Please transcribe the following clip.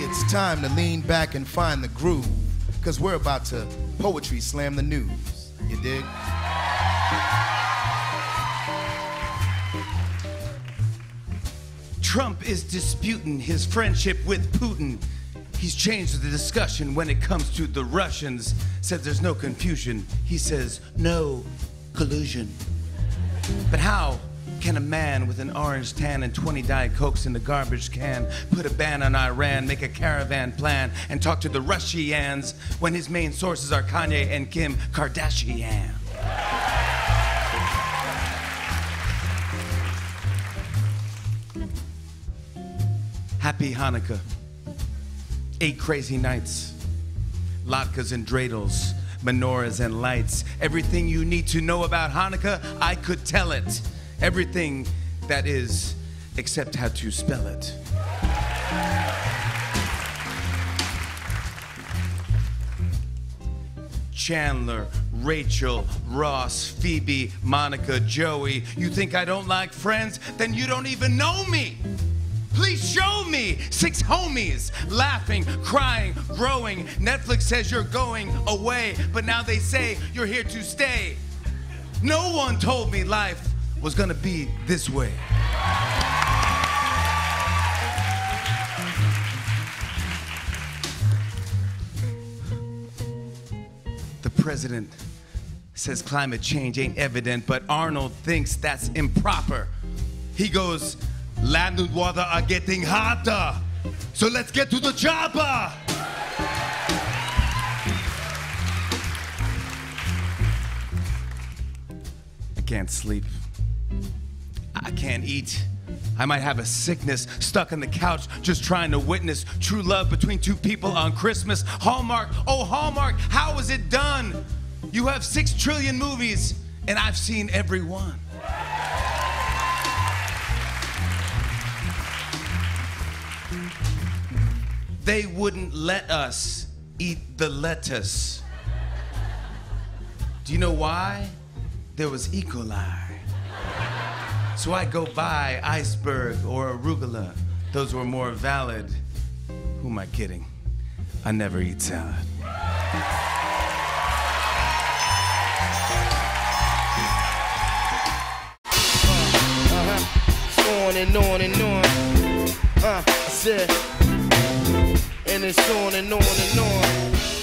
It's time to lean back and find the groove, cause we're about to poetry slam the news. You dig? Trump is disputing his friendship with Putin. He's changed the discussion when it comes to the Russians. Says there's no confusion. He says no collusion. But how can a man with an orange tan and 20 Diet Cokes in the garbage can put a ban on Iran, make a caravan plan, and talk to the Russians when his main sources are Kanye and Kim Kardashian? Happy Hanukkah. Eight crazy nights. Latkes and dreidels, menorahs and lights. Everything you need to know about Hanukkah, I could tell it. Everything that is, except how to spell it. Chandler, Rachel, Ross, Phoebe, Monica, Joey. You think I don't like friends? Then you don't even know me. Please show me six homies laughing, crying, growing. Netflix says you're going away, but now they say you're here to stay. No one told me life was gonna be this way. The president says climate change ain't evident, but Arnold thinks that's improper. He goes, Land and water are getting hotter, so let's get to the chopper. I can't sleep. I can't eat. I might have a sickness stuck on the couch just trying to witness true love between two people on Christmas. Hallmark, oh Hallmark, how was it done? You have six trillion movies, and I've seen every one. They wouldn't let us eat the lettuce. Do you know why? There was E. coli. So I go buy iceberg or arugula. Those were more valid. Who am I kidding? I never eat salad. on and on and on. Uh, I said, and it's on and on and on.